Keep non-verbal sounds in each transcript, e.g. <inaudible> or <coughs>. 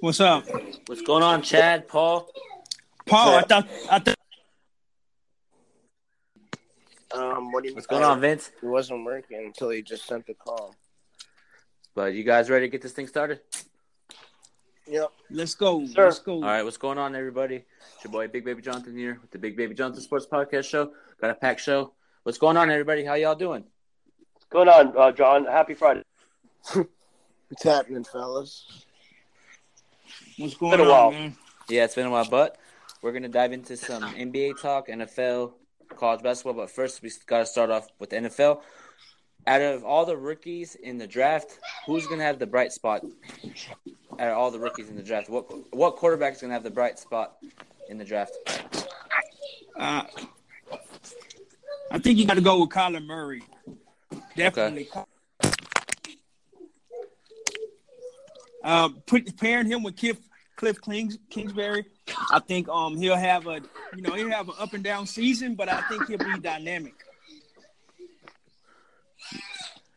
What's up, What's going on, Chad? Paul? Paul? I thought I thought Um, what do you What's going on, Vince? It wasn't working until he just sent the call. But you guys ready to get this thing started? Yep. let's go. Sure. Let's go. All right, what's going on, everybody? It's your boy Big Baby Jonathan here with the Big Baby Jonathan Sports Podcast Show. Got a packed show. What's going on, everybody? How y'all doing? What's going on, uh, John? Happy Friday. <laughs> What's happening, fellas? What's going Been a on, while. man? Yeah, it's been a while, but we're gonna dive into some <laughs> NBA talk, NFL, college basketball. But first, we got to start off with the NFL. Out of all the rookies in the draft, who's gonna have the bright spot? Out of all the rookies in the draft, what what quarterback is gonna have the bright spot in the draft? Uh, I think you got to go with Kyler Murray. Definitely. Uh, put pairing him with Cliff Cliff Kings, Kingsbury. I think um he'll have a you know he'll have an up and down season, but I think he'll be dynamic.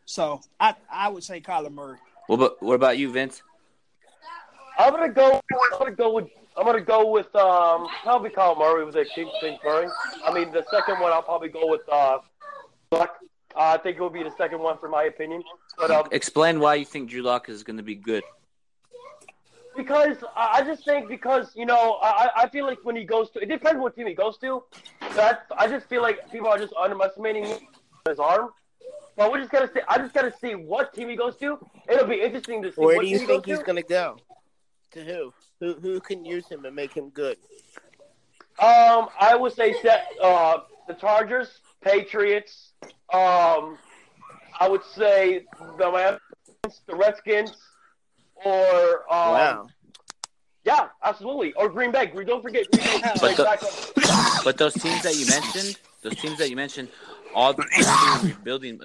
So I I would say Kyler Murray. What about what about you, Vince? I'm gonna go. I'm gonna go with. I'm gonna go with um probably Kyle Murray with the King Kingsbury. I mean, the second one I'll probably go with uh, Luck. Uh, I think it will be the second one for my opinion. But um, Explain why you think Drew Lock is gonna be good. Because I just think because you know I I feel like when he goes to it depends what team he goes to. That I just feel like people are just underestimating his arm. But we just gotta see. I just gotta see what team he goes to. It'll be interesting to see. Where what do you think he he's to. gonna go? To who? Who who can use him and make him good? Um, I would say set, uh, the Chargers, Patriots. Um, I would say the Miami, the Redskins, or um, wow. yeah, absolutely, or Green Bay. We don't forget Green Bay. has But like the- But those teams that you mentioned, those teams that you mentioned, all they're rebuilding.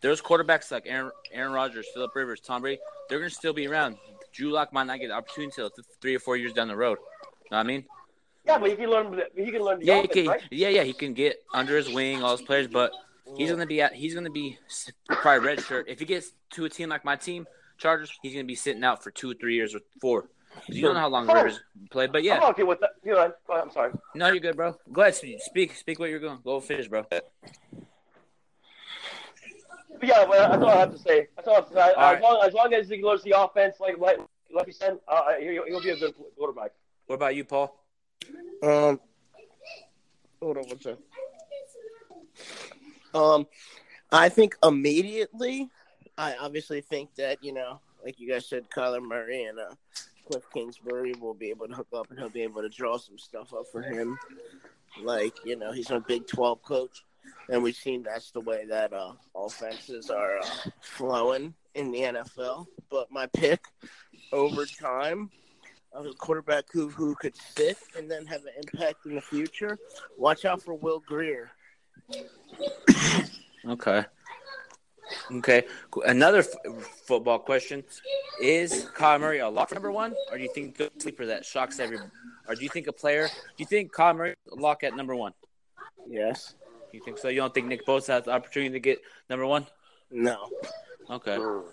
There's quarterbacks like Aaron, Aaron Rodgers, Philip Rivers, Tom Brady. They're going to still be around. Drew Lock might not get the opportunity until three or four years down the road. Know what I mean? Yeah, but he can learn. He can learn the Yeah, he offense, can, right? yeah, yeah. He can get under his wing all his players, but he's going to be at. He's going to be probably redshirt. If he gets to a team like my team, Chargers, he's going to be sitting out for two or three years or four. You don't know how long Fine. Rivers played, but yeah, I'm okay with that. You know, go I'm sorry. no, you're good, bro. Go ahead, speak, speak, speak what you're going. Go finish, bro. But yeah, well, that's all I have to say. That's all I have to say. All as, right. long, as long as he learns the offense, like like like you said, uh, he'll, he'll be a good quarterback. What about you, Paul? Um. Hold on one second. Um, I think immediately, I obviously think that you know, like you guys said, Kyler Murray and uh, Cliff Kingsbury will be able to hook up, and he'll be able to draw some stuff up for him. Like you know, he's a Big Twelve coach, and we've seen that's the way that uh, offenses are uh, flowing in the NFL. But my pick over time of a quarterback who who could sit and then have an impact in the future. Watch out for Will Grier. Okay. Okay. Another f- football question: Is Kyle Murray a lock for number one, or do you think the sleeper that shocks every, or do you think a player? Do you think Kyle Murray a lock at number one? Yes. You think so? You don't think Nick Bosa has the opportunity to get number one? No. Okay. What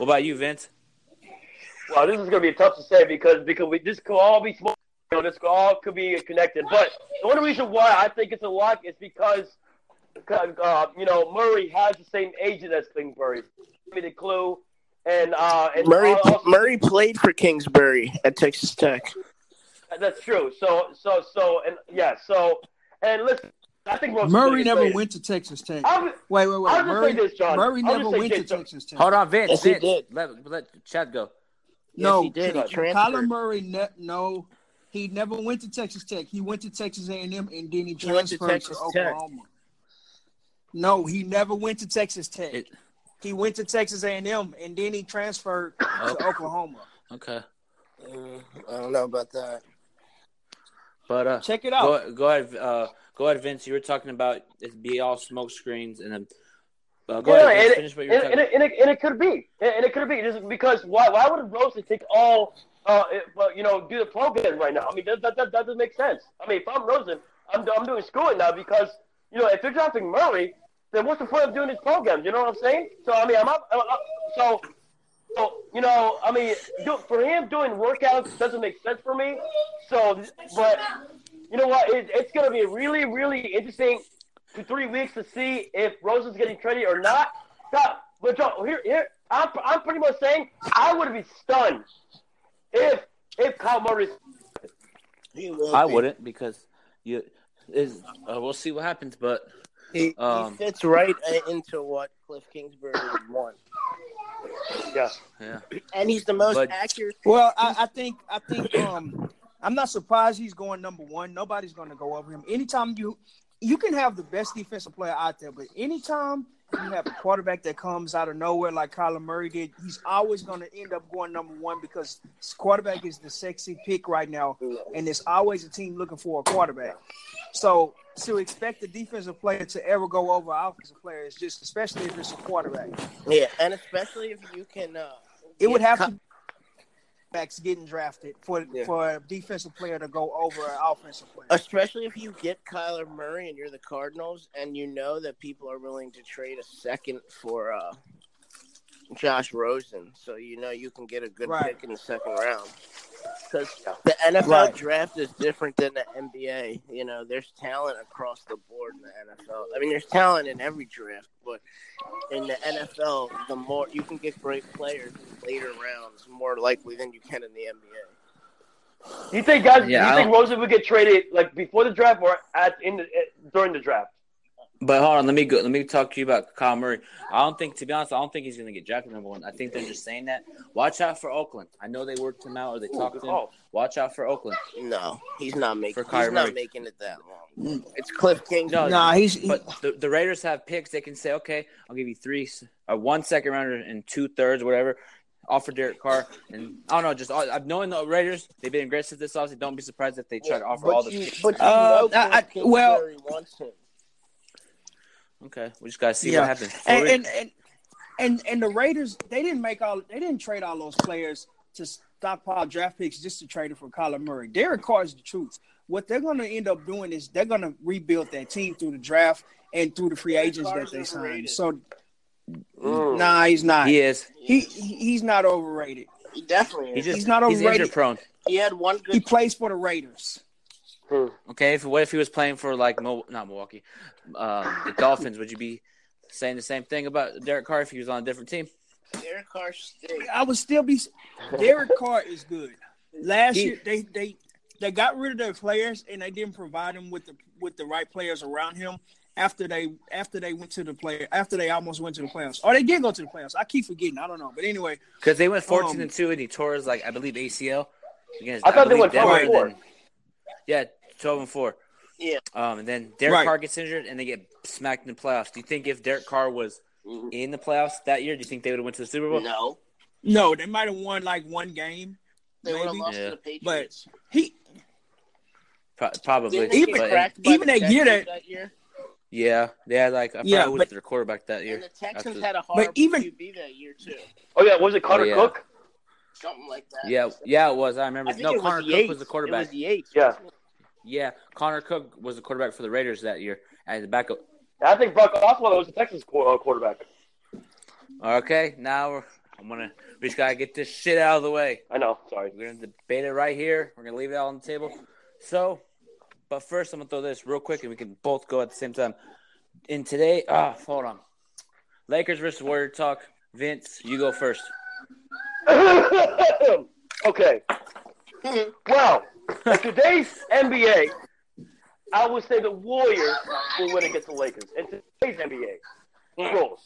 about you, Vince? Well, this is going to be tough to say because because we this could all be small. You know, this could all could be connected. But the only reason why I think it's a lock is because, uh, you know, Murray has the same agent as Kingsbury. Give me the clue. And uh, and Murray also- Murray played for Kingsbury at Texas Tech. That's true. So so so and yeah. So and listen, I think Rose's Murray never traded. went to Texas Tech. I'll, Wait, wait, wait. I'll Murray, say this, John. Murray I'll never just say went to this, John. Texas Tech. Hold on, Vince. Yes, he Vince. did. Let, let Chad go. No, yes, he did. He Kyler Murray, ne- no, he never went to Texas Tech. He went to Texas A&M and then he He went to transferred to, Oklahoma. Tech. Oklahoma. No, he never went to Texas Tech. It- he went to Texas A&M and then he transferred Oh. to Oklahoma. Okay. Mm, I don't know about that. But uh, Check it out. go, go ahead. Uh, go ahead, Vince. You were talking about it be all smoke screens and then. Uh, go Yeah, ahead. And, finish what you and, were and, talking. it, and, it, and it could be, and and it could be just because why why would Rosen take all, uh, it- well, you know, do the program right now? I mean, that that, that, that doesn't make sense. I mean, if I'm Rosen, I'm I'm doing schooling now because you know if you're drafting Murray, then what's the point of doing these programs? You know what I'm saying? So I mean, I'm up, I'm up- so So, you know, I mean, do, for him doing workouts doesn't make sense for me. So, but you know what? It, it's going to be really, really interesting for three weeks to see if Rose is getting traded or not. Stop. But Joe, here, here, I'm, I'm pretty much saying I would be stunned if if Kyle Murray's. He will I wouldn't because you is uh, we'll see what happens, but He, Um, he fits right uh, into what Cliff Kingsbury wants. Yeah. yeah. and he's the most But- accurate. Well, I, I think I think um I'm not surprised he's going number one. Nobody's going to go over him. Anytime you you can have the best defensive player out there, but anytime you have a quarterback that comes out of nowhere like Kyler Murray did, he's always going to end up going number one because quarterback is the sexy pick right now, and there's always a team looking for a quarterback. So to expect the defensive player to ever go over an offensive player is just, especially if it's a quarterback. Yeah, and especially if you can. Uh, It would have Ky- to backs getting drafted for Yeah. for a defensive player to go over an offensive player. Especially if you get Kyler Murray and you're the Cardinals, and you know that people are willing to trade a second for uh, Josh Rosen, so you know you can get a good Right. pick in the second round. Because the NFL Right. draft is different than the NBA. You know, there's talent across the board in the NFL. I mean, there's talent in every draft, but in the NFL, the more you can get great players in later rounds, more likely than you can in the NBA. Do you think guys? Yeah, do I you think Rosen would get traded like before the draft or at in the, eh, during the draft? But hold on, let me go. Let me talk to you about Kyle Murray. I don't think, to be honest, I don't think he's going to get drafted number one. I think they're just saying that. Watch out for Oakland. I know they worked him out or they talked good to him. call. Watch out for Oakland. No, he's not making. For He's not Murray. making it that long. It's Cliff King. No, nah, he's he- But the, the Raiders have picks. They can say, okay, I'll give you three, s- uh, one second rounder and two thirds, whatever. Offer Derek Carr, and I don't know. Just I've known the Raiders, they've been aggressive this offseason. Don't be surprised if they try to offer but all the. you, but you Uh, know I- I- well- wants him. Okay, we just gotta see Yeah. what happens. and, and and and and the Raiders they didn't make all they didn't trade all those players to stockpile draft picks just to trade it for Kyler Murray. Derek Carr is the truth. What they're going to end up doing is they're going to rebuild that team through the draft and through the free agents that they signed. overrated. So Mm. nah, he's not. he is. He, he he's not overrated. He definitely. He just He's not overrated. he's overrated. injury prone. he had one good. He plays for the Raiders. Hmm. Okay, if what if he was playing for like Mo, not Milwaukee, uh, the Dolphins? Would you be saying the same thing about Derek Carr if he was on a different team? Derek Carr stinks. I would still be. Derek Carr is good. Last He- year they they they got rid of their players and they didn't provide him with the with the right players around him. After they after they went to the player after they almost went to the playoffs or they did go to the playoffs. I keep forgetting. I don't know, but anyway, Because they went fourteen Um, and two, and he tore his like I believe ACL against. I thought they went 12 and four. Yeah, twelve and four. Yeah. Um, and then Derek Right. Carr gets injured, and they get smacked in the playoffs. Do you think if Derek Carr was in the playoffs that year, do you think they would have went to the Super Bowl? No, no, they might have won like one game. they would have Maybe. lost Yeah. to the Patriots. But he Pro- probably. Didn't Even- but- even the that year Texans that- year? yeah, they had like I Yeah, forgot was but- their quarterback that And year. the Texans After- had a horrible even- QB that year too. Oh yeah, was it Connor yeah. Cook? Something like that. Yeah, yeah, it was. I remember. I no, it was Connor Cook was the It quarterback. was Yates. Yeah. Yeah, Connor Cook was the quarterback for the Raiders that year as the backup. I think Brock Osweiler was the Texans uh, quarterback. Okay, now we're, I'm gonna we just gotta get this shit out of the way. I know. Sorry. We're gonna debate it right here. We're gonna leave it all on the table. So, but first, I'm gonna throw this real quick, and we can both go at the same time. In today, ah, hold on. Lakers versus Warrior talk. Vince, you go first. <laughs> okay. <laughs> Well, in <laughs> today's NBA, I would say the Warriors will win against the Lakers. In today's NBA mm. rules.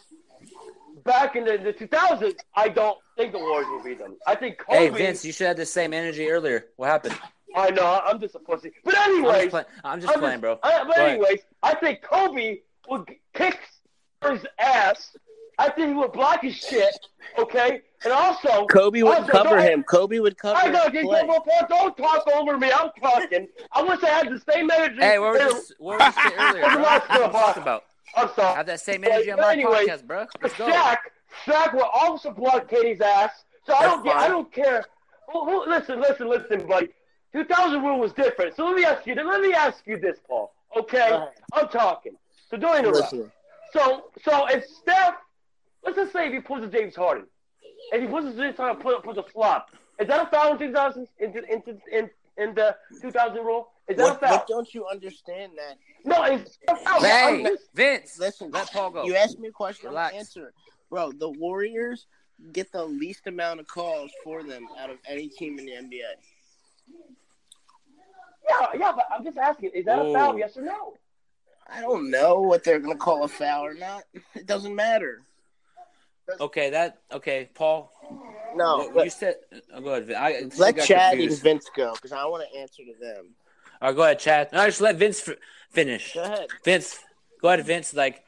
Back in the, the 2000s, I don't think the Warriors will beat them. I think Kobe. Hey, Vince, you should have the same energy earlier. What happened? I know, I'm just a pussy. But I'm just, play, I'm just I'm playing, bro. I, but Go ahead. anyways, I think Kobe would kick his ass. I think he would block his shit. Okay, and also Kobe would Also, cover don't- him. Kobe would cover I know, his you play. don't, don't talk over me. I'm talking. I wish I had the same energy. Hey, what Hey, was <laughs> what was this earlier, bro? What are you talking about? I'm sorry. Have that same energy on my anyways, podcast, bro. Let's go. Shaq, Shaq will also block KD's ass. So I don't, get, I don't care. Who- who- listen, listen, listen, buddy. 2000 rule was different. So let me ask you. Let me ask you this, Paul. Okay, Go ahead. I'm talking. So don't interrupt. Listen, So, so if Steph, let's just say if he pulls a James Harden, and he puts his wrist on put put the flop. Is that a foul in 2000 in in in, in the 2000 rule? Is that What, a foul? what don't you understand that? No, it's a foul. Hey, I'm just- Vince, Listen, let Paul go. You asked me a question, Relax. I'm answer it. Bro, the Warriors get the least amount of calls for them out of any team in the NBA. yeah, yeah, but I'm just asking, is that a foul? Yes or no? I don't know what they're gonna call a foul or not. It doesn't matter. Okay, that okay, Paul. No, what- let, you said. Oh, go ahead. I, I let Chad confused. and Vince go because I want to answer to them. All right, go ahead, Chad. No, just let Vince f- finish. Go ahead. Vince, go ahead, Vince. Like,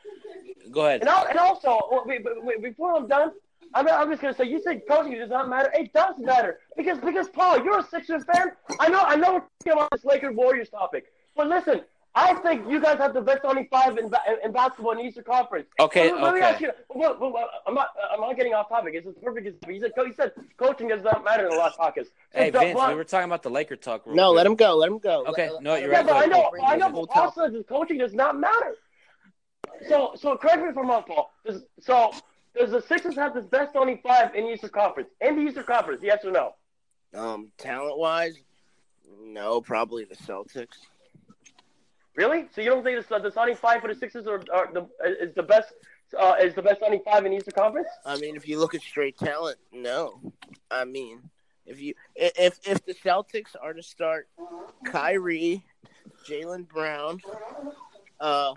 go ahead. And, al- and also, oh, wait, wait, wait, before I'm done, I'm, I'm just gonna say, you said coaching does not matter. It does matter because because Paul, you're a Sixers fan. I know I know we're talking about this Lakers Warriors topic, but listen, I think you guys have the best starting five in, in basketball in the Eastern Conference. Okay, Let me- let me okay. ask you- well, well, well, I'm not I'm not getting off topic. It's a perfect. example. He said he said coaching does not matter in the last podcast. Hey, Vince, but- we were talking about the Laker talk. real No, quick. let him go. Let him go. Okay, Let- no, you're him Yeah, right. go. but I know, I know, whole but Paul topic. says coaching does not matter. So, so correct me if I'm wrong, Paul. Does, so, does the Sixers have the best starting five in the Eastern Conference? In the Eastern Conference, yes or no? Um, talent wise, no, probably the Celtics. Really? So you don't think the, the starting five for the Sixers are, are the is the best uh, is the best starting five in Eastern Conference? I mean, if you look at straight talent, no. I mean, if you if if the Celtics are to start Kyrie, Jaylen Brown, uh,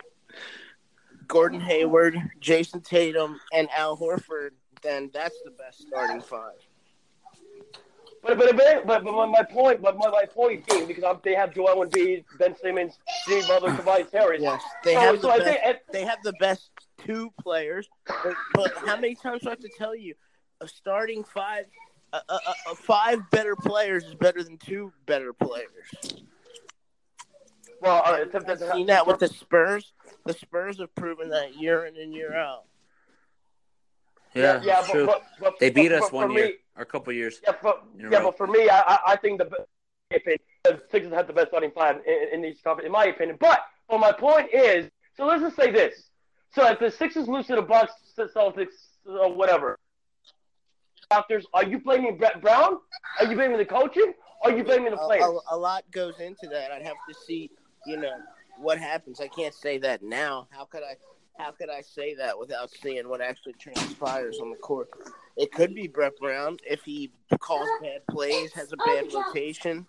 Gordon Hayward, Jayson Tatum, and Al Horford, then that's the best starting five. But but but but, but my, my point but my, my point being because I'm, they have Joel Embiid, Ben Simmons, Jimmy Butler, Tobias Harris. Yes, they So- have the so I best. think- and- they have the best two players. But, but how many times do I have to tell you? A starting five, a, a, a- a five better players is better than two better players. Well, uh, I've to, seen that with the Spurs. The Spurs have proven that year in and year out. Yeah, yeah, it's but, true. but, but they beat but- us but one year Me, or a couple years. Yeah, but, yeah, row. but for me, I, I- I think the opinion, the Sixers have the best starting five in, in these conference, in my opinion. But well, my point is, so let's just say this: so if the Sixers lose to the Bucks, the Celtics, or whatever, doctors, are you blaming Brett Brown? Are you blaming the coaching? Are you blaming the A, players? a, a lot goes into that. I'd have to see, you know, what happens. I can't say that now. How could I? How could I say that without seeing what actually transpires on the court? It could be Brett Brown if he calls bad plays, has a bad rotation,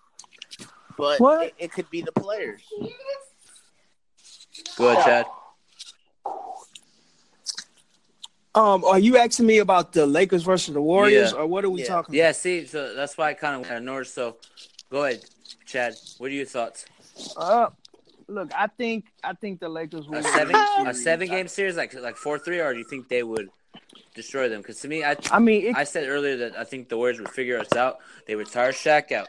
but it, it could be the players. Go ahead, Chad. Um, are you asking me about the Lakers versus the Warriors, Yeah. or what are we Yeah. talking? Yeah, see, so that's why I kind of went north. So, go ahead, Chad. What are your thoughts? Uh, look, I think I think the Lakers will A seven, <laughs> a seven game series, like like four three, or do you think they would destroy them? Because to me, I I mean, it, I said earlier that I think the Warriors would figure us out. They retire Shaq out.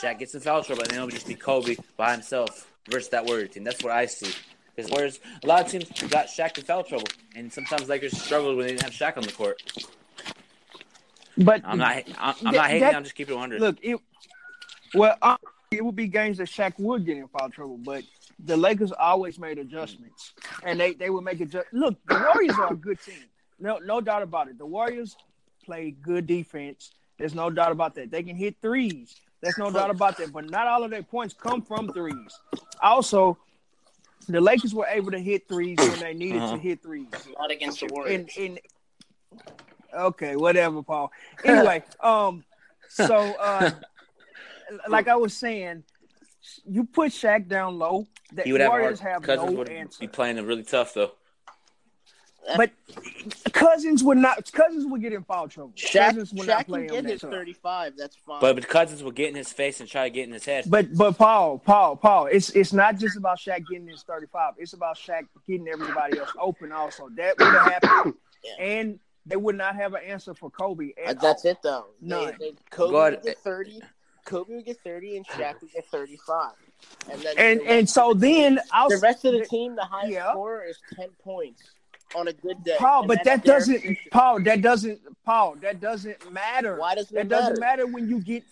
Shaq gets in foul trouble, and then it'll just be Kobe by himself versus that Warrior team. That's what I see. Because Warriors, a lot of teams got Shaq in foul trouble, and sometimes Lakers struggled when they didn't have Shaq on the court. but I'm not, I'm, I'm That- not hating. that- I'm just keeping it under. look, it well, uh, it would be games that Shaq would get in foul trouble, but the Lakers always made adjustments, and they they would make adjust. Look, the Warriors are a good team, no no doubt about it. The Warriors play good defense. There's no doubt about that. They can hit threes. There's no doubt about that. But not all of their points come from threes. Also, the Lakers were able to hit threes when they needed Uh-huh. to hit threes. Not against the in Warriors. in okay whatever paul anyway um so uh <laughs> like i was saying you put Shaq down low the he would have, warriors hard, have Cousins no would answer be playing them really tough though. but cousins would not cousins would get in foul trouble Shaq, cousins would Shaq not can play him get his 35. That's fine. But, but Cousins would get in his face and try to get in his head. But but Paul, Paul, Paul, it's it's not just about Shaq getting his 35. It's about Shaq getting everybody else open also. That would have happened. Yeah. And they would not have an answer for Kobe. Uh, that's all. it, though. They, None. they, Kobe Go ahead. 30. Kobe would get 30, and Shaq would get 35. And then And and so then I'll the rest of the team, the highest Yeah. scorer is 10 points on a good day. Paul, but that doesn't. Paul, that doesn't Paul, that doesn't matter. Why doesn't that it doesn't matter? matter when you get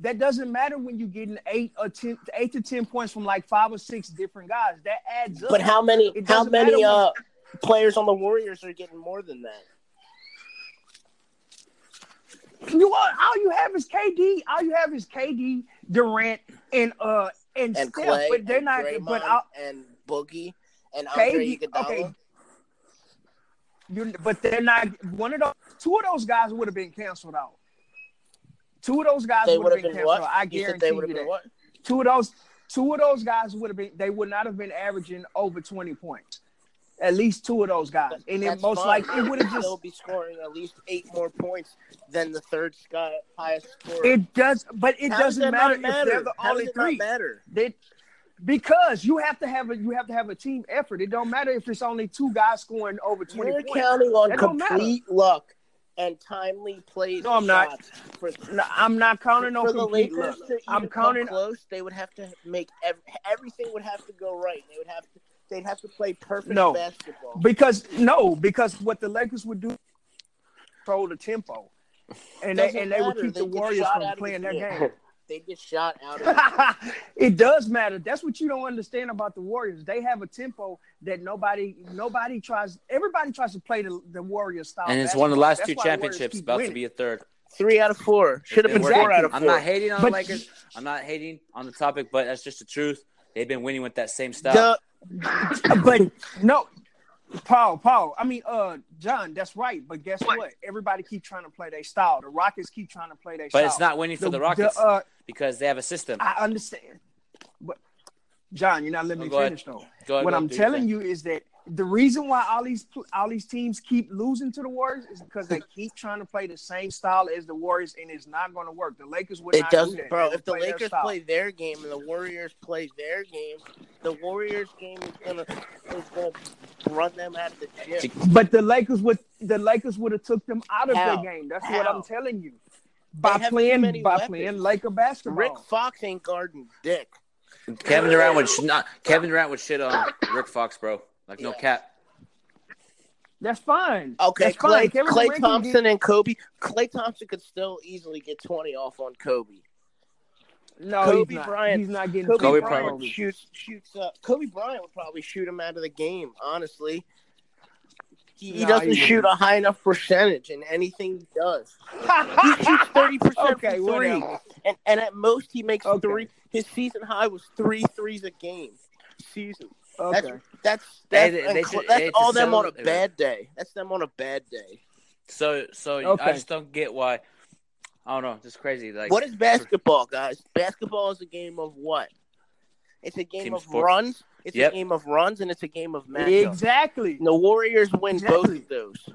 that doesn't matter when you getting eight or ten eight to ten points from like five or six different guys. That adds up. But how many how many matter when- uh players on the Warriors are getting more than that? You? All you have is KD. All you have is KD, Durant, and uh and, and Steph. Klay, but they're and not. Draymond, But I, and Boogie and Andre KD. Iguodala. Okay. You, but they're not. One of those, two of those guys would have been canceled out. Two of those guys would have been been canceled. what? out. I You guarantee they you that. what? Two of those, two of those guys would have been. They would not have been averaging over twenty points. At least two of those guys, and then That's most fine. likely it would have just. still be scoring at least eight more points than the third sky highest scorer. It does, but it How does doesn't that not matter, if they're the How only does it three. matter? They, because you have to have a you have to have a team effort. It don't matter if it's only two guys scoring over twenty You're points. counting on That complete luck and timely plays. No, I'm not. For, No, I'm not counting on the complete Lakers I'm counting. close, they would have to make ev- everything would have to go right. They would have to. They'd have to play perfect No. basketball. Because no, because what the Lakers would do, control the tempo, and they Doesn't and they would keep They the Warriors from playing their game. game. <laughs> They get shot out of it. <laughs> it does matter. That's what you don't understand about the Warriors. They have a tempo that nobody nobody tries. Everybody tries to play the, the Warriors style. And it's one of the last That's two why the Warriors championships, keep about to be a third. Three out of four should have Been been four out of four. I'm not hating on But- the Lakers. I'm not hating on the topic, but that's just the truth. They've been winning with that same style. The, <coughs> but no, Paul, Paul. I mean, uh, John. That's right. But guess what? Everybody keep trying to play their style. The Rockets keep trying to play their but style. But it's not winning for the, Rockets uh, because they have a system. I understand, but John, you're not letting Oh, me go ahead. finish though. Go ahead, what I'm telling you is that the reason why all these all these teams keep losing to the Warriors is because they keep trying to play the same style as the Warriors, and it's not going to work. The Lakers would it not doesn't, that. bro. If the would play their Lakers play their game and the Warriors play their game, the Warriors game is gonna is gonna run them out of the gym. but the Lakers would the Lakers would have took them out of How? their game. That's what I'm telling you. By playing many by weapons. playing Laker basketball. Rick Fox ain't guarding dick. Kevin Durant would sh- not. Kevin Durant would shit on Rick Fox, bro. Like no Yeah. cap. That's fine. Okay, That's Klay, fine. Klay Durant can Thompson and Kobe. Klay Thompson could still easily get twenty off on Kobe. no, Kobe he's not. Bryant- He's not getting Kobe, Kobe Bryant probably- shoots shoots up. Kobe Bryant would probably shoot him out of the game. Honestly, he, he No, doesn't he shoot a high enough percentage in anything he does. <laughs> He shoots thirty percent okay, from three, whatever. and and at most he makes Okay. three. His season high was three threes a game. Season. Okay. That's that's that's, they and should- they that's all them on a bad day. That's them on a bad day. So so Okay. I just don't get why. I don't know. Just crazy. Like What is basketball, guys? Basketball is a game of what? It's a game of sport. runs. It's Yep. a game of runs, and it's a game of matchups. Exactly. And the Warriors win both of those.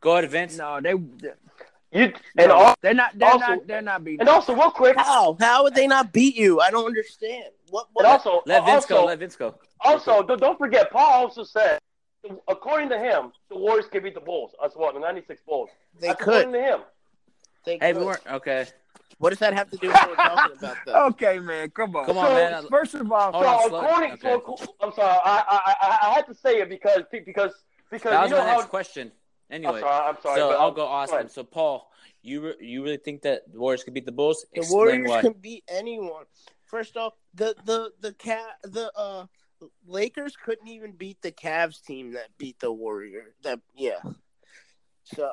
Go ahead, Vince. No, they. You and no, all, they're not. They're also- not. They're not beating. and also real quick, How? How would they not beat you? I don't understand. What? what and also Let Vince also, go. Let Vince go. Also, don't don't forget, Paul also said, according to him, the Warriors could beat the Bulls as well, the '96 Bulls. they That's could. according to him. They Hey, could. we weren't okay. What does that have to do with what we're talking about, though? <laughs> Okay, man. Come on. Come on, So- man. First of all, Hold on, so according, okay. so, I'm sorry, I, I I I had to say it because because because That was you know my how. next question. Anyway, I'm sorry, I'm sorry. so but, I'll um, go ask go him. So Paul, you re- you really think that the Warriors could beat the Bulls? The Explain Warriors why. can beat anyone. First off, the the the cat the uh Lakers couldn't even beat the Cavs team that beat the Warriors. That yeah. So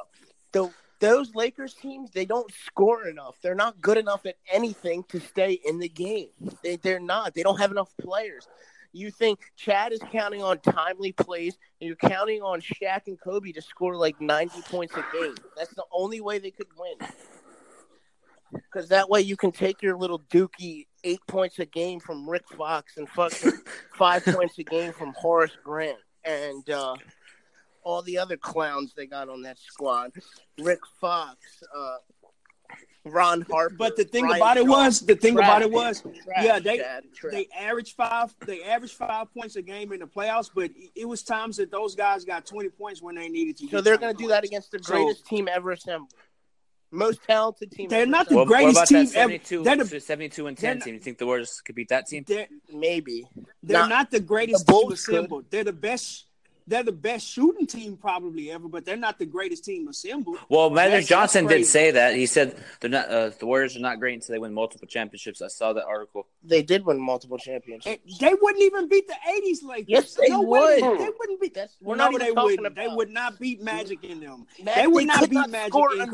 the those Lakers teams they don't score enough. They're not good enough at anything to stay in the game. They they're not. They don't have enough players. You think Chad is counting on timely plays, and you're counting on Shaq and Kobe to score like 90 points a game. That's the only way they could win. Because that way you can take your little dookie eight points a game from Rick Fox and fucking <laughs> five points a game from Horace Grant and uh, all the other clowns they got on that squad. Rick Fox, uh, Ron Harper. but the thing Brian about it Shaw. was, the thing Trash, about it was, Trash, yeah, they Chad, they averaged five. They averaged five points a game in the playoffs, but it was times that those guys got twenty points when they needed to. so they're going to do that against the So- greatest team ever assembled. Most talented team. They're not the assembled. What, what greatest about team that ever. 72, They're the- 72 and 10 not- team? You think the Warriors could beat that team? They're, Maybe. they're Not- not, the greatest the team Bulls could. assembled. They're the best. They're the best shooting team probably ever, but they're not the greatest team assembled. Well, Magic Johnson did say that. He said they're not. Uh, the Warriors are not great until they win multiple championships. I saw that article. They did win multiple championships. And they wouldn't even beat the '80s Lakers. Yes, they no would. Way. They wouldn't beat. That's we're no, not even they talking wouldn't. about. They would not beat Magic in them. Mag- they would not could beat Magic score and enough.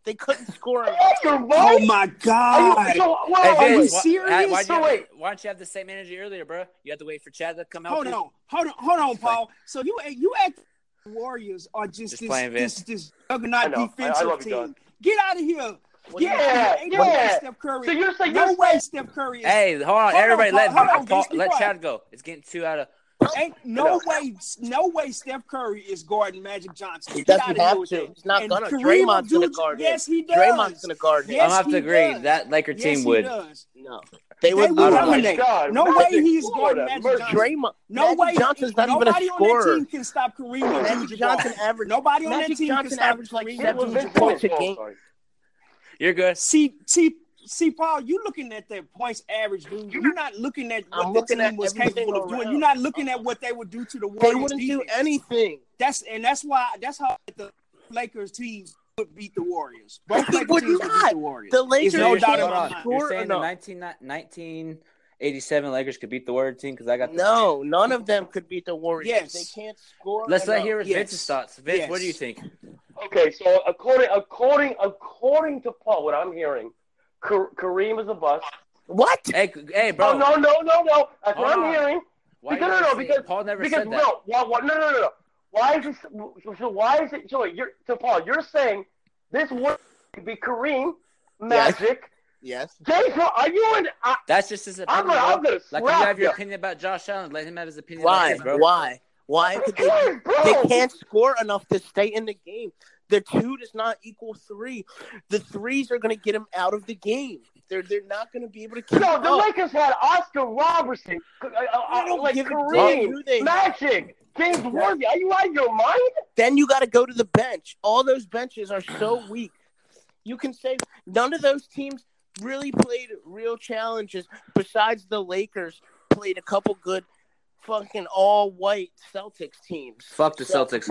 Kareem. They couldn't score. enough. Oscar, Oh what? my Are you, God! so, wait, Hey, wait, Are you why- serious? why- why'd you So wait. why don't you have the same energy earlier, bro? You have to wait for Chad to come help Hold you. on, hold on, hold on, Paul. So you you act Warriors are just, Just this, playing this this juggernaut know. I- I defensive you, team. Get out of here. What Get do you- out of Yeah, no yeah. Steph Curry. So you're saying no you're way saying Steph Curry is. Hey, hold on, Hold everybody. Paul, let hold on, Paul- Vince, let. Chad go. It's getting too out of. Ain't <laughs> no way, no way Steph Curry is guarding Magic Johnson. He Get doesn't out have to. He's not And gonna. Kareem Draymond's gonna Abdul- guard him. Yes, he does. Draymond's gonna guard him. Yes, I'm gonna have to agree. does. That Laker Yes, team he would. does. No, they They would would I dominate. God, No way he's Florida, guarding Magic Mercy. Johnson. Draymond. No Magic way. Johnson's not even a Nobody on that scorer. team can stop Kareem Magic Abdul-Jabbar. Johnson averaged. Nobody on that team can stop averaged like Kareem It was 17 points a game. You're good. See, see, see, Paul, you're looking at their points average, dude. You're not looking at what I'm the looking team at was everything capable of doing. around. You're not looking at what they would do to the Warriors. They wouldn't do anything. That's and that's why that's how the Lakers teams would beat the Warriors. Both They would teams would beat the Warriors. The Lakers There's no you're doubt saying, in hold my on. mind. Score You're saying the enough. 19, 1987 Lakers could beat the Warriors team because I got the. No, none of them could beat the Warriors. Yes. They can't score. Let's let hear Yes. Vince's thoughts. Vince, Yes. what do you think? Okay, so according according according to Paul, what I'm hearing, Ka- Kareem is a bust. What? Hey, hey, No, bro. Oh, no, no, no, no. That's what Hold I'm hearing. Why because, you no, no, because Paul never because said that. no, why, why, no, no, no, no. Why is this? So, so why is it? So you're so Paul, you're saying this would be Kareem, Magic, Yes. James. Harden. Are you in? I, That's just his I'm opinion. gonna, I'm gonna Like, you have your you. opinion about Josh Allen. Let him have his opinion Why? about his, bro. Why? Why could they? Hey, bro. They can't score enough to stay in the game. The two does not equal three. The threes are going to get them out of the game. They're they're not going to be able to keep Yo, the up. Lakers had Oscar Robertson, uh, uh, I don't like give a damn Kareem, they- Magic, James Worthy. Are you out of your mind? Then you got to go to the bench. All those benches are so <sighs> weak. You can say none of those teams really played real challenges. Besides the Lakers, played a couple good, fucking all white Celtics teams. Fuck the So- Celtics.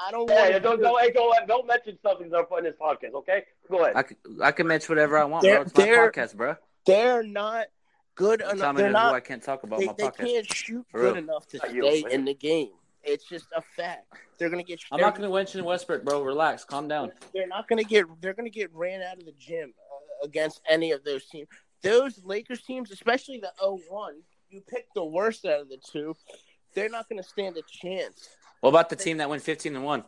I don't Hey, want don't don't hey, don't, don't mention something that I'm in this podcast, okay? Go ahead. I can, I can mention whatever I want, They're- bro. It's my podcast, bro. They're not good enough. They're who not I can't talk about they, my they podcast. can't shoot For good real. enough to Not stay man. in the game. It's just a fact. They're gonna get. I'm not going to mention Westbrook, bro. Relax. Calm down. They're not gonna get. They're gonna get ran out of the gym uh, against any of those teams. Those Lakers teams, especially the 0-1, you pick the worst out of the two. They're not gonna stand a chance. What about the team that went 15 and 1?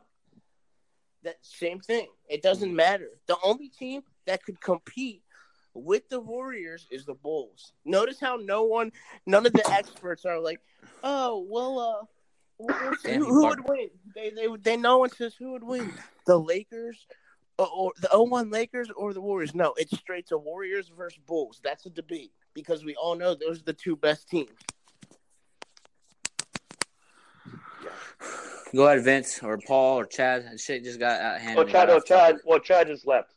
That same thing. It doesn't matter. The only team that could compete with the Warriors is the Bulls. Notice how no one, none of the experts are like, oh well, uh, who, who would win? They they they no one says who would win. The Lakers. Or, or the 01 Lakers or the Warriors? No, it's straight to Warriors versus Bulls. That's a debate because we all know those are the two best teams. Go ahead, Vince or Paul or Chad. Shit just got out of hand. Oh, Chad, oh, Chad, topic. well, Chad just left.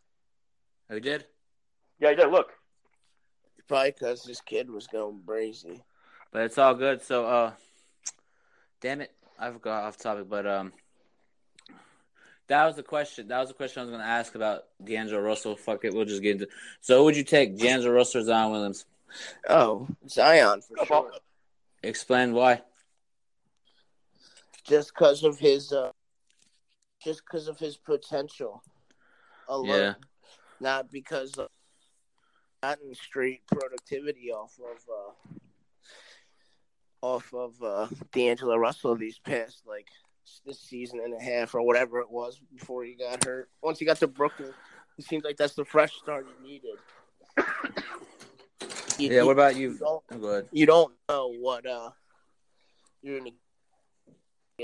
Oh, he did? Yeah, yeah. Look, Probably because this kid was going crazy. But it's all good. So, uh, damn it, I forgot off topic. But um, that was the question. That was the question I was going to ask about D'Angelo Russell. Fuck it, we'll just get into. So, who would you take, D'Angelo Russell or Zion Williams? Oh, Zion for Go, sure. Paul. Explain why. Just because of his uh, just because of his potential alone Yeah. not because of gotten straight productivity off of uh off of uh D'Angelo Russell these past like this season and a half or whatever it was before he got hurt. Once he got to Brooklyn, it seems like that's the fresh start he needed. You- Yeah. you- What about you? don't- Oh, you don't know what uh you're gonna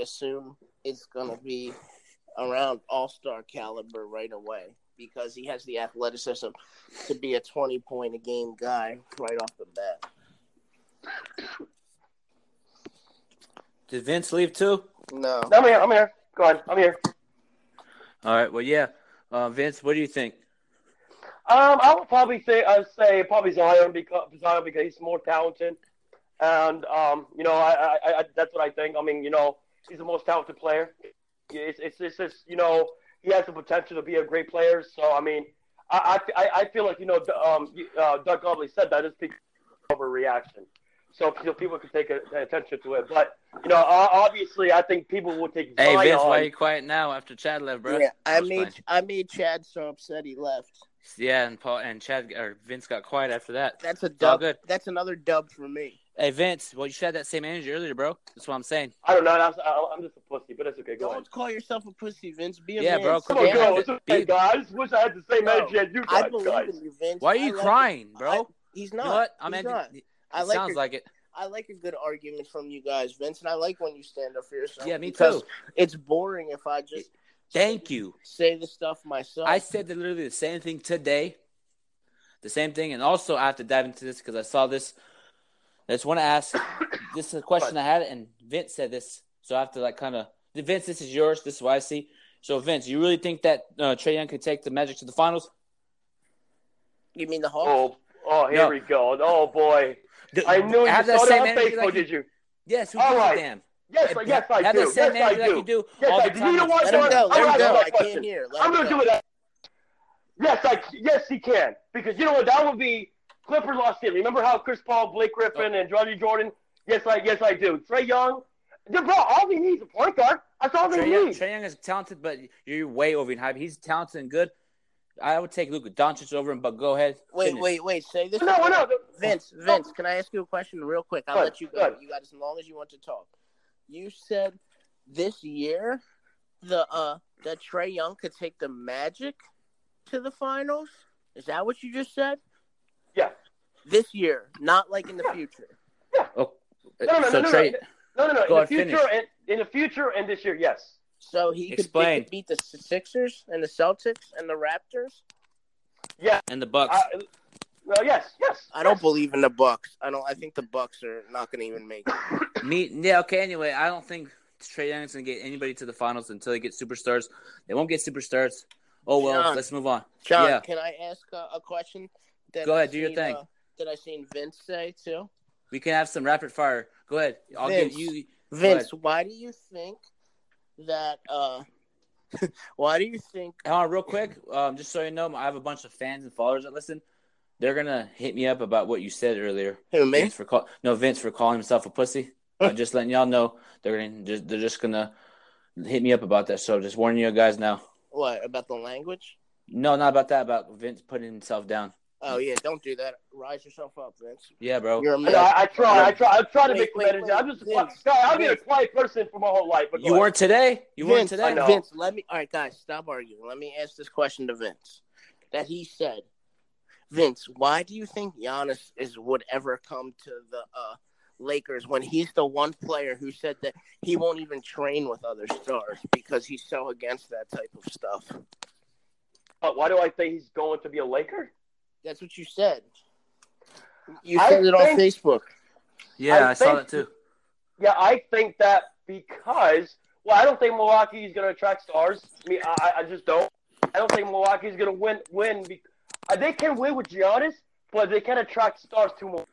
assume it's gonna be around all star caliber right away because he has the athleticism to be a twenty point a game guy right off the bat. Did Vince leave too? No. I'm here. I'm here. Go on. I'm here. All right. Well, yeah. Uh, Vince, what do you think? Um, I would probably say I'd say probably Zion because Zion because he's more talented, and um, you know, I, I, I that's what I think. I mean, you know, he's the most talented player. It's it's it's just you know he has the potential to be a great player. So I mean, I I, I feel like you know um uh, Doug Gottlieb said that is overreaction. so, so people can take a, attention to it. But you know, obviously, I think people will take Hey Zion. Vince, why are you quiet now after Chad left, bro? Yeah, I was made fine. I made Chad so upset he left. Yeah, and Paul and Chad or Vince got quiet after that. That's a dub. good. That's another dub for me. Hey Vince, well you should have that same energy earlier, bro. That's what I'm saying. I don't know. That's, I, I'm just a pussy, but it's okay. Go. Don't call yourself a pussy, Vince. Be a Yeah, man. bro, Come come on, Yeah, go. but- It's okay, be- guys. Wish I had the same No, energy as you guys. I believe guys. in you, Vince. Why are I you like crying, it. bro? I- he's you not. know what? I'm he's ending. not. It I like sounds your- like it. I like a good argument from you guys, Vince, and I like when you stand up for yourself. Yeah, me because too. It's boring if I just Thank you. say the stuff myself. I said literally the same thing today. The same thing, and also I have to dive into this because I saw this. I just want to ask. <coughs> this is a question I had, and Vince said this, so I have to like kind of. Vince, this is yours. This is what I see. So, Vince, you really think that uh, Trae Young could take the Magic to the finals? you mean the Hawks? Oh, oh, here No. we go. Oh boy, Do- I knew you have saw that that same on energy Facebook. like you- did you? Yes, who All gives damn? Yes, Have- yes, I have do. that same Yes, I energy like do. you do Yes, all I the do. time. You know what? Let him John? go. Let I'm him gonna go. I that can't question. hear. Let I'm going to go. do it. Yes, I yes he can because you know what that would be. Clippers lost him. Remember how Chris Paul, Blake Griffin, and Georgie Jordan? Yes, I yes I do. Trae Young, Yeah, bro, all he needs is a point guard. That's all they Trae Young, need. Trae Young is talented, but you're way over in hype. He's talented and good. I would take Luka Doncic over him, but go ahead. Wait, finish. wait, wait. Say this. No, again. no, Vince, Vince, can I ask you a question real quick? I'll Good, let you go. good. You got as long as you want to talk. You said this year the uh that Trae Young could take the Magic to the finals. Is that what you just said? Yeah. This year, not like in the Yeah. future. Oh, No, no, no, so no, no, Trae, no, no, no. In the future, finish. and in the future, and this year, yes. So he could, they Explain. could beat the Sixers and the Celtics and the Raptors. Yeah, and the Bucks. Uh, well, yes, yes. I don't believe in the Bucks. I don't. I think the Bucks are not going to even make it. <laughs> Me, yeah, okay. Anyway, I don't think Trae Young's gonna get anybody to the finals until they get superstars. They won't get superstars. Oh well, John. let's move on. John, Yeah. can I ask a, a question? That Go I ahead, do your thing. Uh, that I seen Vince say too. We can have some rapid fire. Go ahead. I'll Vince. give you. Vince, why do you think that? uh <laughs> Why do you think? Hold on, real quick. Um, just so you know, I have a bunch of fans and followers that listen. They're gonna hit me up about what you said earlier. Who me? Vince for call no Vince for calling himself a pussy. Uh, just letting y'all know they're gonna just, they're just gonna hit me up about that. So just warning you guys now. What about the language? No, not about that. About Vince putting himself down. Oh yeah, don't do that. Rise yourself up, Vince. Yeah, bro. You're a I, man. I, I try. I try. I try to Wait, make some wait, energy. wait. I'm just. Vince, Guy, I've been a quiet person for my whole life. But You ahead. weren't today. You weren't today. I know. Vince, let me. All right, guys, stop arguing. Let me ask this question to Vince. That he said, Vince, why do you think Giannis is would ever come to the uh, Lakers when he's the one player who said that he won't even train with other stars because he's so against that type of stuff? Uh, why do I think he's going to be a Laker? That's what you said. You I said it on Facebook. Yeah, I, I saw think- that too. Yeah, I think that because well, I don't think Milwaukee is going to attract stars. I mean, I, I just don't. I don't think Milwaukee is going to win. Win. Be, uh, they can win with Giannis, but they can't attract stars too much.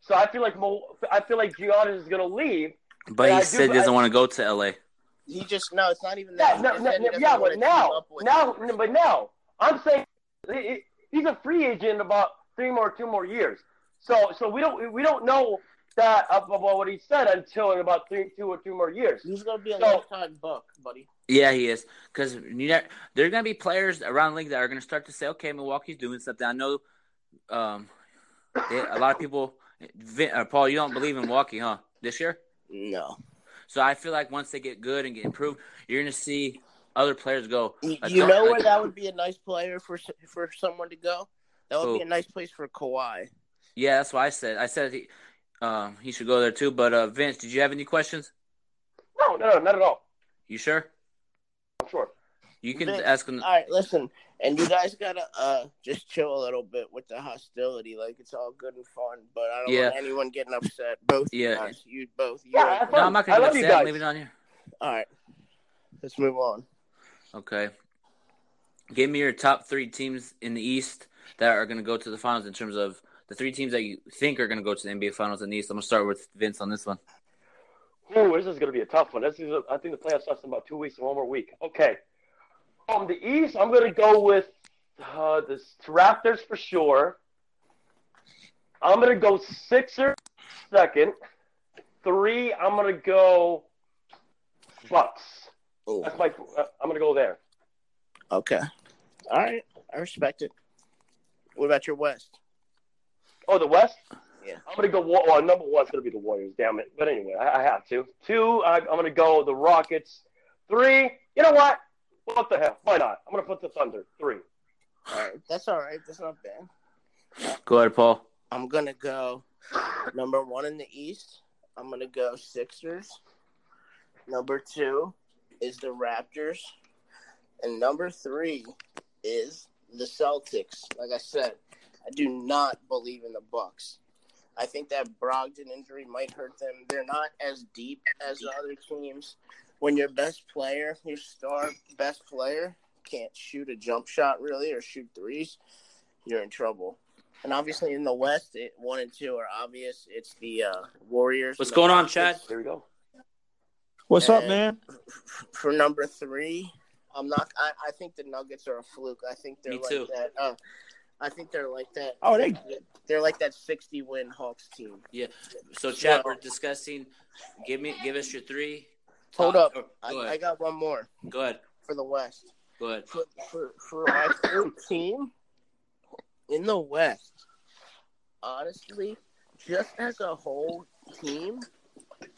So I feel like Mo, I feel like Giannis is going to leave. But Yeah, I he do, said he doesn't want to go to LA. He just no, it's not even Yeah, that. no, He no, said he doesn't yeah, but now, now, but now, I'm saying he- he- he's a free agent in about three more, two more years. So, so we don't, we don't know that about what he said until in about three, two or two more years. He's gonna be a So- lifetime buck, buddy. Yeah, he is. Because there are going to be players around the league that are going to start to say, okay, Milwaukee's doing something. I know um, they, a lot of people, Vin, uh, Paul, you don't believe in Milwaukee, huh? This year? No, So I feel like once they get good and get improved, you're going to see other players go. you, know where that would be a nice player for for someone to go. That would Who? be a nice place for Kawhi. Yeah, that's what I said. I said he, um, he should go there too. But uh, Vince, did you have any questions? No, no, no, not at all. You sure? I'm sure. You can Vince, ask him. All right, listen, and you guys gotta uh just chill a little bit with the hostility. Like it's all good and fun, but I don't Yeah. want anyone getting upset. Both you Yeah. guys, you both. You Yeah, No, I'm not gonna love get you upset. Leave it on here. all right, let's move on. Okay. Give me your top three teams in the East that are going to go to the finals in terms of the three teams that you think are going to go to the NBA Finals in the East. I'm going to start with Vince on this one. Ooh, this is going to be a tough one. This is, a, I think the playoffs starts in about two weeks and one more week. Okay. From the East, I'm going to go with uh, the Raptors for sure. I'm gonna go Sixers second. Three, I'm gonna go Bucks. Ooh, That's my. uh, I'm gonna go there. okay. All right. I respect it. What about your West? Oh, the West. Yeah. I'm gonna go. Well, number one's gonna be the Warriors. Damn it. But anyway, I, I have to. Two, I, I'm gonna go the Rockets. Three, you know what? What the hell? Why not? I'm gonna put the Thunder. Three. All right. That's all right. That's not bad. Go ahead, Paul. I'm gonna go number one in the East. I'm gonna go Sixers. Number two is the Raptors, and number three is the Celtics. Like I said, I do not believe in the Bucks. I think that Brogdon injury might hurt them. They're not as deep as the other teams. When your best player, your star best player, can't shoot a jump shot really or shoot threes, you're in trouble. And obviously in the West, it, one and two are obvious. It's the uh, Warriors. What's going on, Rockets. Chad? Here we go. What's up, man? For number three, I'm not. I, I think the Nuggets are a fluke. I think they're Me like too. that. Uh, I think they're like that. Oh, they- they're like that 60 win Hawks team. Yeah. So, Chad, So- we're discussing. Give me, give us your three. Hold top- up. I, Go I ahead. got one more Go ahead. for the West. Go ahead. For for for our third team in the West, honestly, just as a whole team,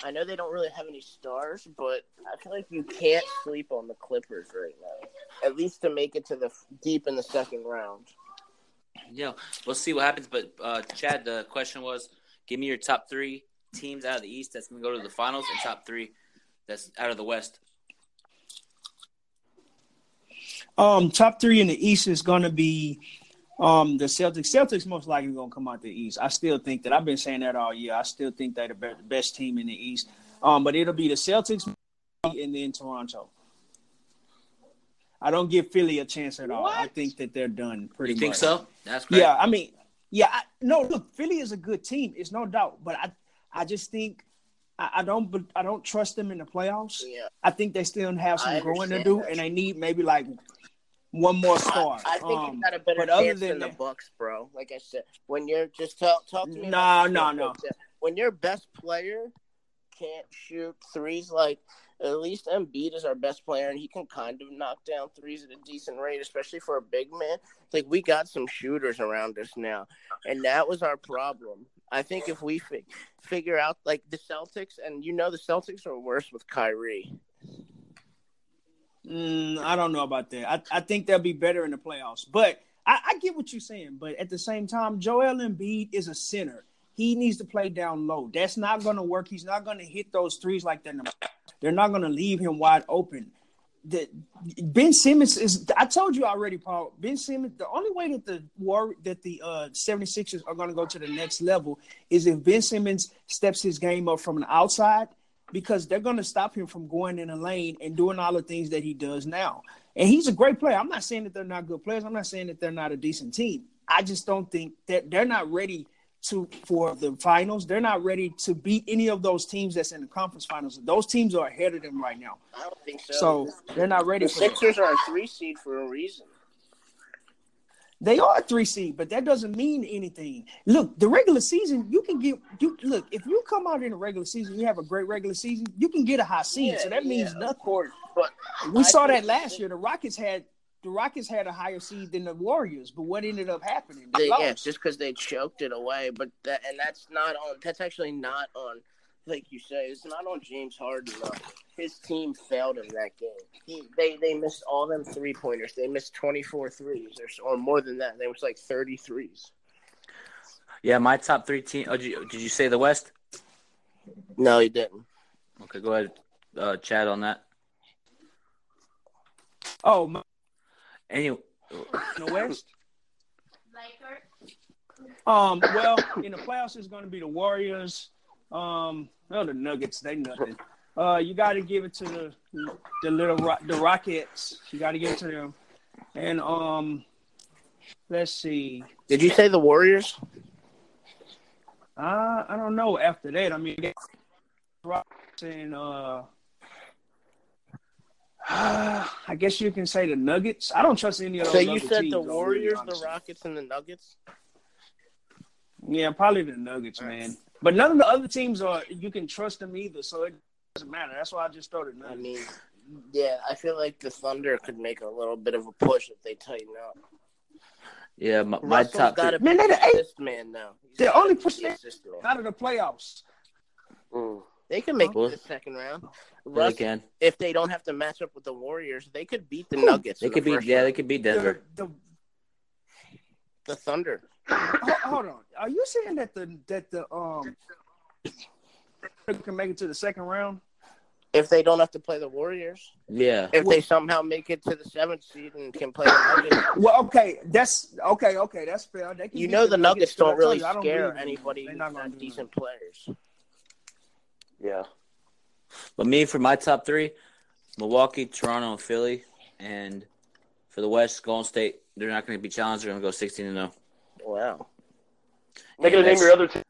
I know they don't really have any stars, but I feel like you can't sleep on the Clippers right now. At least to make it to the deep in the second round. Yeah, we'll see what happens. But uh, Chad, the question was, give me your top three teams out of the East that's going to go to the finals, and top three that's out of the West. Um, top three in the East is going to be um the Celtics. Celtics most likely going to come out the East. I still think that. I've been saying that all year. I still think they're the be- best team in the East. Um, but it'll be the Celtics and then Toronto. I don't give Philly a chance at all. I think that they're done pretty You think much. so? That's great. Yeah, I mean, yeah, I, no, look, Philly is a good team. It's no doubt, but I, I just think I, I don't, be- I don't trust them in the playoffs. Yeah. I think they still have some growing to do, that. and they need maybe like one more star. I, I think Um, you got a better but other chance than than the Bucks, bro. Like I said, when you're just talk talk to me. Nah, about nah, the When your best player can't shoot threes, like at least Embiid is our best player, and he can kind of knock down threes at a decent rate, especially for a big man. Like we got some shooters around us now, and that was our problem. I think if we fi- figure out like the Celtics, and you know the Celtics are worse with Kyrie. Mm, I don't know about that. I, I think they'll be better in the playoffs. But I, I get what you're saying. But at the same time, Joel Embiid is a center. He needs to play down low. That's not going to work. He's not going to hit those threes like that. They're not going to leave him wide open. The, ben Simmons is. I told you already, Paul. Ben Simmons. The only way that the war that the uh, 76ers are going to go to the next level is if Ben Simmons steps his game up from the outside because they're going to stop him from going in a lane and doing all the things that he does now. And he's a great player. I'm not saying that they're not good players. I'm not saying that they're not a decent team. I just don't think that they're not ready to for the finals. They're not ready to beat any of those teams that's in the conference finals. Those teams are ahead of them right now. I don't think so. So they're not ready the that. Sixers are a three seed for a reason. They are a three seed, but that doesn't mean anything. Look, the regular season, you can get you look if you come out in the regular season, you have a great regular season, you can get a high seed. so that means yeah, of nothing. course. But We I saw that last year. The Rockets had the Rockets had a higher seed than the Warriors, but what ended up happening? They They, yeah, lost. just because they choked it away, but that and that's not on. That's actually not on. Like you say, it's not on James Harden. Though. His team failed in that game. He, they they missed all them three pointers. They missed 24 threes or, or more than that. They was like 30 threes. Yeah, my top three team. Oh, did, you, did you say the West? No, you didn't. Okay, go ahead, uh, Chad, on that. Oh, my, Anyway, in the West. Um, well, in the playoffs, it's going to be the Warriors. Um, well, the Nuggets, they nothing. Uh, you got to give it to the the little the Rockets. You got to give it to them. And um, let's see. Did you say the Warriors? Uh, I don't know. After that, I mean, Rockets and uh, <sighs> I guess you can say the Nuggets. I don't trust any of those. So you said teams, the really, Warriors, the. Rockets, and the Nuggets. Yeah, probably the Nuggets, man. But none of the other teams are you can trust them either, so it doesn't matter. That's why I just started I Nuggets. mean, yeah, I feel like the Thunder could make a little bit of a push if they tighten up. Yeah, my, my top. got to man, they're the eighth- man now. He's They're only pushing the it assist out of the playoffs. Mm. They can make Well, the second round. they Russ, can. if they don't have to match up with the Warriors, they could beat the Nuggets. They could the beat. Yeah, round. they could beat The, Denver. the, the Thunder. hold, hold on. Are you saying that the that the um can make it to the second round? If they don't have to play the Warriors, Yeah. if they somehow make it to the seventh seed and can play the Nuggets, <coughs> Well, okay, that's okay. Okay, that's fair. They can you know the Nuggets but I don't really you, I don't scare believe in them. anybody They're not gonna not do decent players. Yeah. But me for my top three, Milwaukee, Toronto, and Philly, and for the West, Golden State. They're not going to be challenged. They're going to go sixteen and zero. Wow. Not gonna name your other two.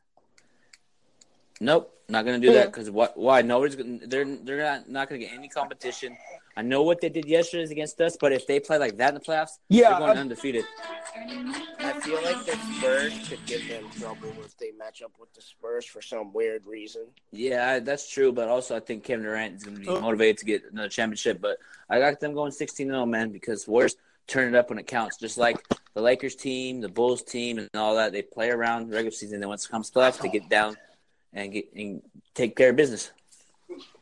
Nope, not going to do that because what? Why? Nobody's. Gonna, they're they're not not going to get any competition. I know what they did yesterday is against us, but if they play like that in the playoffs, Yeah, they're going uh, undefeated. I feel like the Spurs could give them trouble if they match up with the Spurs for some weird reason. Yeah, that's true. But also, I think Kevin Durant is going to be motivated to get another championship. But I got them going 16 0, man, because Warriors turn it up when it counts. Just like the Lakers team, the Bulls team, and all that. They play around the regular season. Then once it comes to playoffs, they get down and get and take care of business.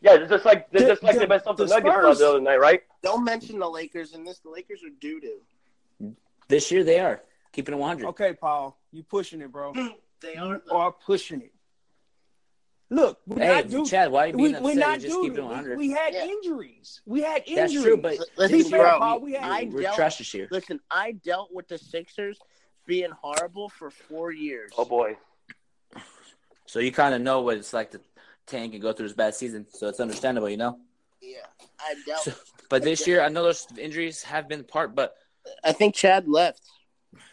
Yeah, it's just like The- just like the- they messed up the, the Nuggets Spurs- the other night, right? Don't mention the Lakers in this. The Lakers are doo doo. This year, they are keeping it 100. Okay, Paul, you pushing it, bro. They You are. are pushing it. Look, we're Hey, not due. Chad, why are you We, being we're upset? not just due. keep it We, 100. we had Yeah. injuries. We had injuries. That's true, but Listen, Be fair, bro. Paul, we had I we're dealt- trash this year. Listen, I dealt with the Sixers being horrible for four years. Oh boy. So you kind of know what it's like to tank and go through this bad season. So it's understandable, you know. Yeah, I dealt. So- But this year, I know those injuries have been part, but I think Chad left.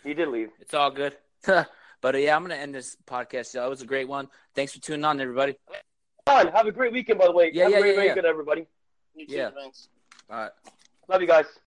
He did leave. It's all good. <laughs> but uh, yeah, I'm gonna end this podcast. Y'all. It was a great one. Thanks for tuning on, everybody. Fine. Have a great weekend, by the way. Yeah, have yeah, a great yeah, yeah. weekend, everybody. You Yeah. too, Vince. All right. Love you guys.